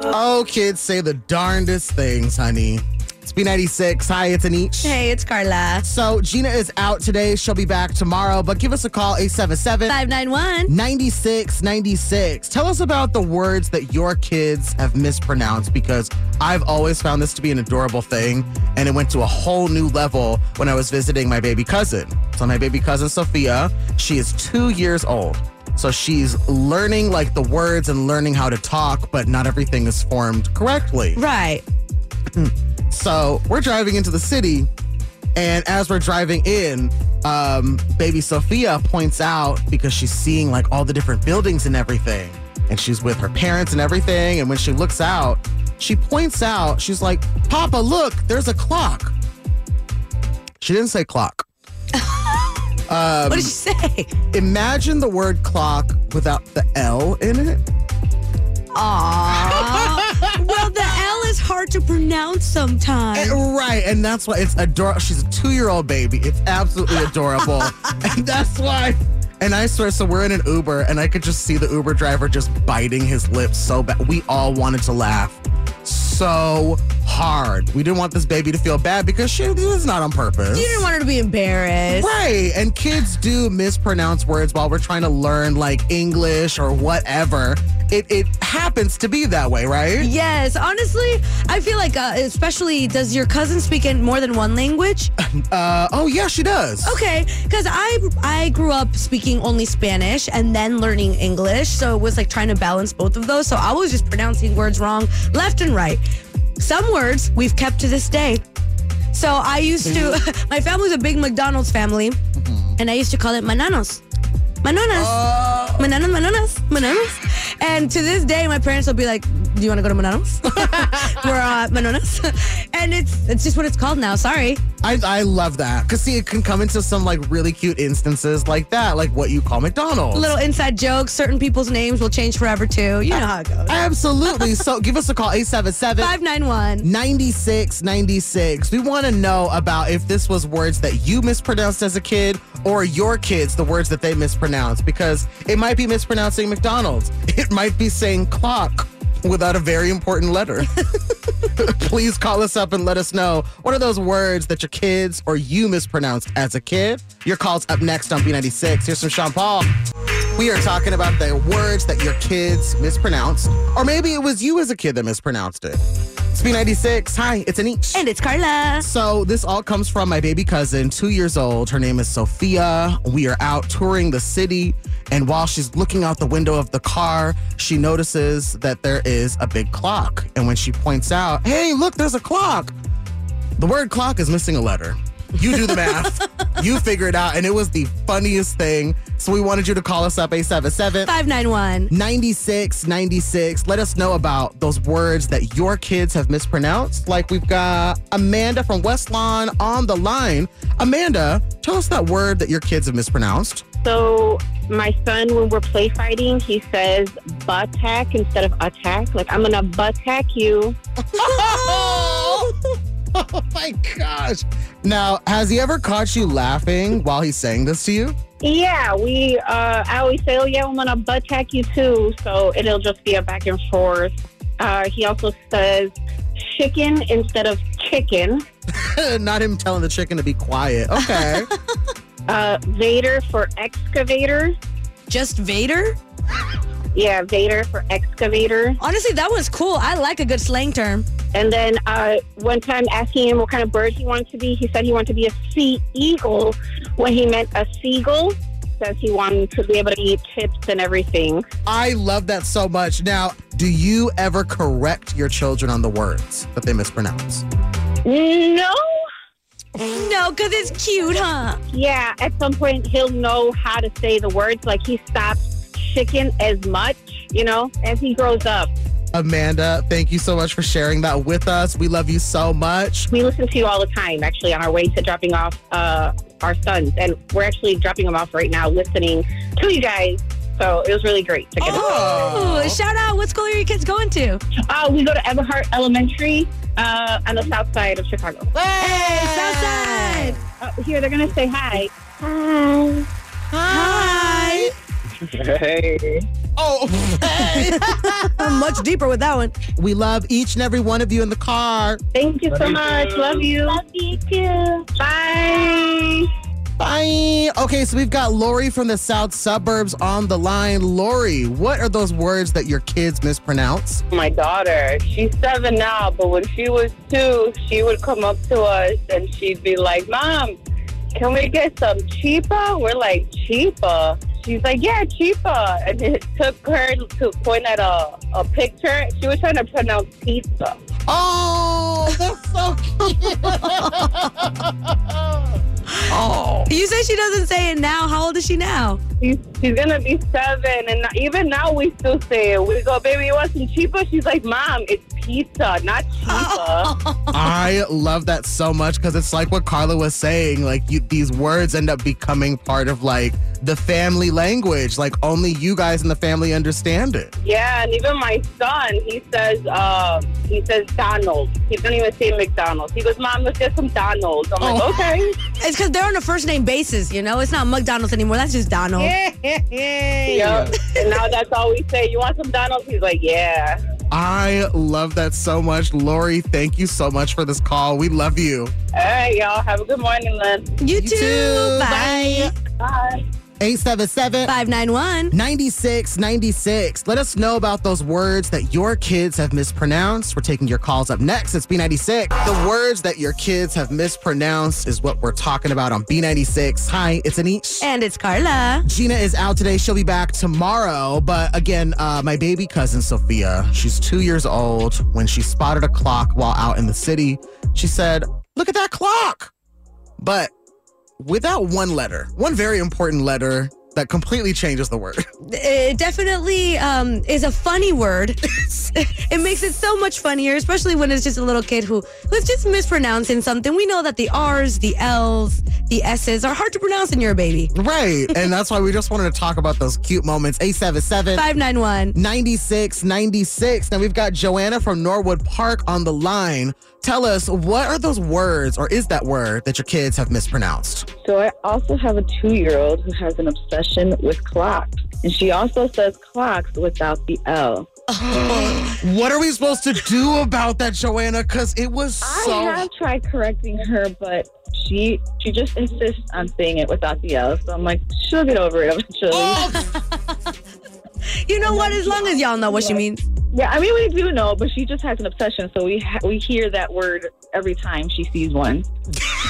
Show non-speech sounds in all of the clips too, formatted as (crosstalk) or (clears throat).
Oh, kids say the darndest things, honey. It's B96. Hi, it's Aneesh. Hey, it's Carla. So Gina is out today. She'll be back tomorrow, but give us a call, 877 591 9696. Tell us about the words that your kids have mispronounced because I've always found this to be an adorable thing. And it went to a whole new level when I was visiting my baby cousin. So, my baby cousin, Sophia, she is two years old. So she's learning like the words and learning how to talk, but not everything is formed correctly. Right. (clears throat) So we're driving into the city, and as we're driving in, um, baby Sophia points out because she's seeing like all the different buildings and everything, and she's with her parents and everything. And when she looks out, she points out, she's like, Papa, look, there's a clock. She didn't say clock. Um, what did she say? Imagine the word clock without the L in it. Aww. (laughs) well, the L is hard to pronounce sometimes. And- right, and that's why it's adorable. She's a two-year-old baby. It's absolutely adorable, (laughs) and that's why. And I swear, so we're in an Uber, and I could just see the Uber driver just biting his lips so bad. We all wanted to laugh so hard. We didn't want this baby to feel bad because she was not on purpose. You didn't want her to be embarrassed. Right. And kids do mispronounce words while we're trying to learn like English or whatever. It, it happens to be that way, right? Yes, honestly, I feel like, uh, especially, does your cousin speak in more than one language? (laughs) Uh, oh, yeah, she does. Okay, because I I grew up speaking only Spanish and then learning English, so it was like trying to balance both of those. So I was just pronouncing words wrong left and right. Some words we've kept to this day. So I used to. Mm-hmm. (laughs) my family's a big McDonald's family, mm-hmm. and I used to call it mananos, manonas, mananas, oh. manonas, manonas. (laughs) And to this day, my parents will be like, "Do you want to go to Manonos? (laughs) We're uh, Manonas," (laughs) and it's it's just what it's called now. Sorry. I, I love that. Because, see, it can come into some like really cute instances like that, like what you call McDonald's. little inside jokes. Certain people's names will change forever too. You know how it goes. Absolutely. so give us a call, 877 Five nine one. 9696. We want to know about if this was words that you mispronounced as a kid or your kids, the words that they mispronounced, because it might be mispronouncing McDonald's. (laughs) It might be saying clock without a very important letter. (laughs) Please call us up and let us know what are those words that your kids or you mispronounced as a kid. Your call's up next on B96. Here's some Sean Paul. We are talking about the words that your kids mispronounced, or maybe it was you as a kid that mispronounced it. It's B96. Hi, it's Aneesh. And it's Carla. So this all comes from my baby cousin, two years old. Her name is Sophia. We are out touring the city, and while she's looking out the window of the car, she notices that there is a big clock. And when she points out, "Hey, look, there's a clock," the word "clock" is missing a letter. You do the math. (laughs) you figure it out, and it was the funniest thing. So we wanted you to call us up 877 Five nine one. 9696. Let us know about those words that your kids have mispronounced. Like we've got Amanda from West Lawn on the line. Amanda, tell us that word that your kids have mispronounced. So my son, when we're play fighting, he says buttack instead of attack. Like I'm gonna buttack you. (laughs) Oh, my gosh. Now, has he ever caught you laughing while he's saying this to you? Yeah, we. Uh, I always say, oh yeah, I'm gonna buttack you too. So it'll just be a back and forth. Uh, he also says chicken instead of chicken. (laughs) Not him telling the chicken to be quiet. Okay. (laughs) Uh, Vader for excavator. Just Vader? Yeah, Vader for excavator. Honestly, that was cool. I like a good slang term. And then uh, one time asking him what kind of bird he wanted to be, he said he wanted to be a sea eagle when he meant a seagull. Says he wanted to be able to eat chips and everything. I love that so much. Now, do you ever correct your children on the words that they mispronounce? No. No, because it's cute, huh? Yeah, at some point he'll know how to say the words. Like he stops chicken as much, you know, as he grows up. Amanda, thank you so much for sharing that with us. We love you so much. We listen to you all the time, actually, on our way to dropping off uh, our sons. And we're actually dropping them off right now, listening to you guys. So it was really great to get Oh, shout out. What school are your kids going to? Uh, we go to Everhart Elementary uh, on the south side of Chicago. Hey, Southside. Uh, here, they're going to say hi. Hi. Hi. Hey. Oh, (laughs) I'm much deeper with that one. we love each and every one of you in the car. Thank you so much. Love you. Love you too. Bye. Bye. Okay, so we've got Lori from the south suburbs on the line. Lori, what are those words that your kids mispronounce? my daughter. She's seven now, but when she was two, she would come up to us and she'd be like, Mom, can we get some cheaper? We're like, cheaper? She's like, yeah, cheaper. And it took her to point at a, a picture. She was trying to pronounce pizza. Oh, that's so cute. (laughs) oh. You say she doesn't say it now. How old is she now? She's, she's going to be seven. And even now we still say it. We go, baby, you want some cheaper? She's like, Mom, it's pizza, not cheaper. Oh. (laughs) I love that so much because it's like what Carla was saying. Like you, these words end up becoming part of like the family language. Like only you guys in the family understand it. Yeah, and even my son, he says, uh, he says Donald. He doesn't even say McDonald's. He goes, Mom, let's get some Donald's. I'm like, Oh. okay. (laughs) It's because they're on a first name basis, you know? It's not McDonald's anymore. That's just Donald. Yeah. (laughs) Yep. and now that's all we say. You want some Donald's? He's like, yeah. I love that so much. Lori, thank you so much for this call. We love you. All right, y'all. Have a good morning, then. You, too. too. Bye. Bye. 877 591. 9696. Let us know about those words that your kids have mispronounced. We're taking your calls up next. It's B96. The words that your kids have mispronounced is what we're talking about on B96. Hi, it's Aneesh. And it's Carla. Gina is out today. She'll be back tomorrow. But again, uh, my baby cousin Sophia, she's two years old. When she spotted a clock while out in the city, she said, Look at that clock. But without one letter, one very important letter that completely changes the word. (laughs) It definitely um, is a funny word. (laughs) (laughs) it makes it so much funnier, especially when it's just a little kid who who's just mispronouncing something. We know that the R's, the L's, the S's are hard to pronounce when you're a baby. Right. and that's why we just wanted to talk about those cute moments. 877 591. 9696. Now we've got Joanna from Norwood Park on the line. Tell us, what are those words, or is that word that your kids have mispronounced? So I also have a two-year-old who has an obsession with clocks, and she also says clocks without the L. (gasps) What are we supposed to do about that, Joanna? Because it was so. I have tried correcting her, but she she just insists on saying it without the L. So I'm like, she'll get over it eventually. Oh, (laughs) You know what? As long as y'all know what she means. Yeah, I mean we do know, but she just has an obsession. So we ha- we hear that word every time she sees one. (laughs)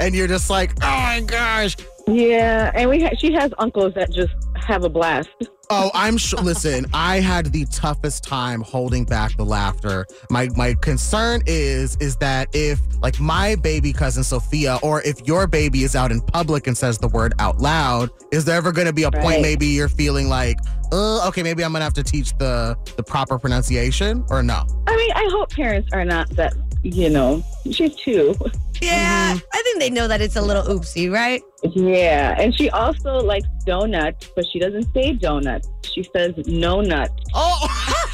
and you're just like, oh my gosh. Yeah, and we ha- she has uncles that just have a blast. Oh, I'm sure. (laughs) Listen, I had the toughest time holding back the laughter. My my concern is is that if like my baby cousin Sophia, or if your baby is out in public and says the word out loud, is there ever going to be a point maybe you're feeling like, uh, okay, maybe I'm gonna have to teach the the proper pronunciation, or no? I mean, I hope parents are not that. You know, she's two. (laughs) Yeah, mm-hmm. I think they know that it's a little oopsie, right? Yeah, and she also likes donuts, but she doesn't say donuts. She says no nut. Oh,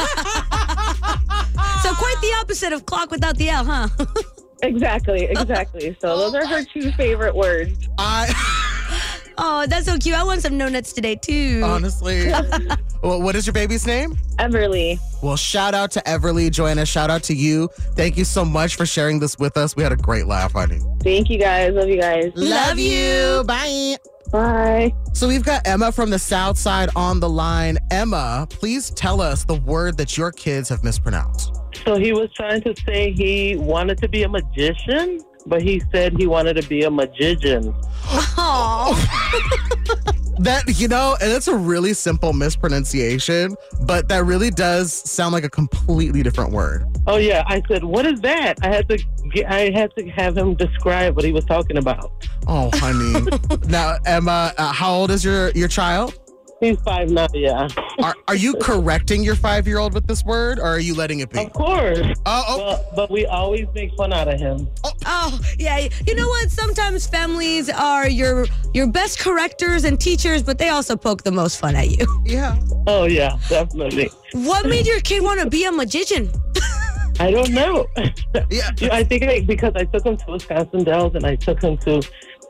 (laughs) So quite the opposite of clock without the L, huh? (laughs) Exactly, exactly. So oh those are her two favorite words. I (laughs) oh, that's so cute. I want some no nuts today too. honestly. Well, what is your baby's name? Everly. Well, shout out to Everly, Joanna. Shout out to you. Thank you so much for sharing this with us. We had a great laugh, honey. Thank you guys. Love you guys. Love you. Bye. Bye. So we've got Emma from the South Side on the line. Emma, please tell us the word that your kids have mispronounced. So he was trying to say he wanted to be a magician, but he said he wanted to be a magician. (laughs) (laughs) (laughs) That, you know, and it's a really simple mispronunciation, but that really does sound like a completely different word. Oh yeah, I said, "What is that?" I had to get, I had to have him describe what he was talking about. Oh, honey. (laughs) now, Emma, uh, how old is your, your child? He's five now, yeah. Are, are you correcting your five year old with this word or are you letting it be? Of course. Oh, oh, But, but we always make fun out of him. Oh. oh, yeah. You know what? Sometimes families are your your best correctors and teachers, but they also poke the most fun at you. yeah. Oh yeah, definitely. What made your kid want to be a magician? I don't know. Yeah. (laughs) I think I, because I took him to Wisconsin Dells and I took him to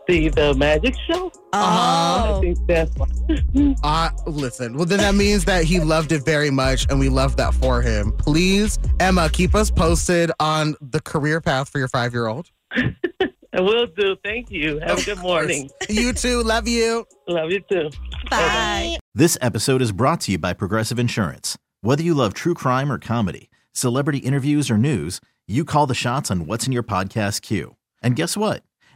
see the magic show. I Oh. think that's why. (laughs) Uh, listen, well, then that means that he loved it very much and we love that for him. Please, Emma, keep us posted on the career path for your five year old. (laughs) I will do. Thank you. Have a good morning. You too. Love you. Love you too. Bye. This episode is brought to you by Progressive Insurance. Whether you love true crime or comedy, celebrity interviews or news, you call the shots on what's in your podcast queue. And guess what?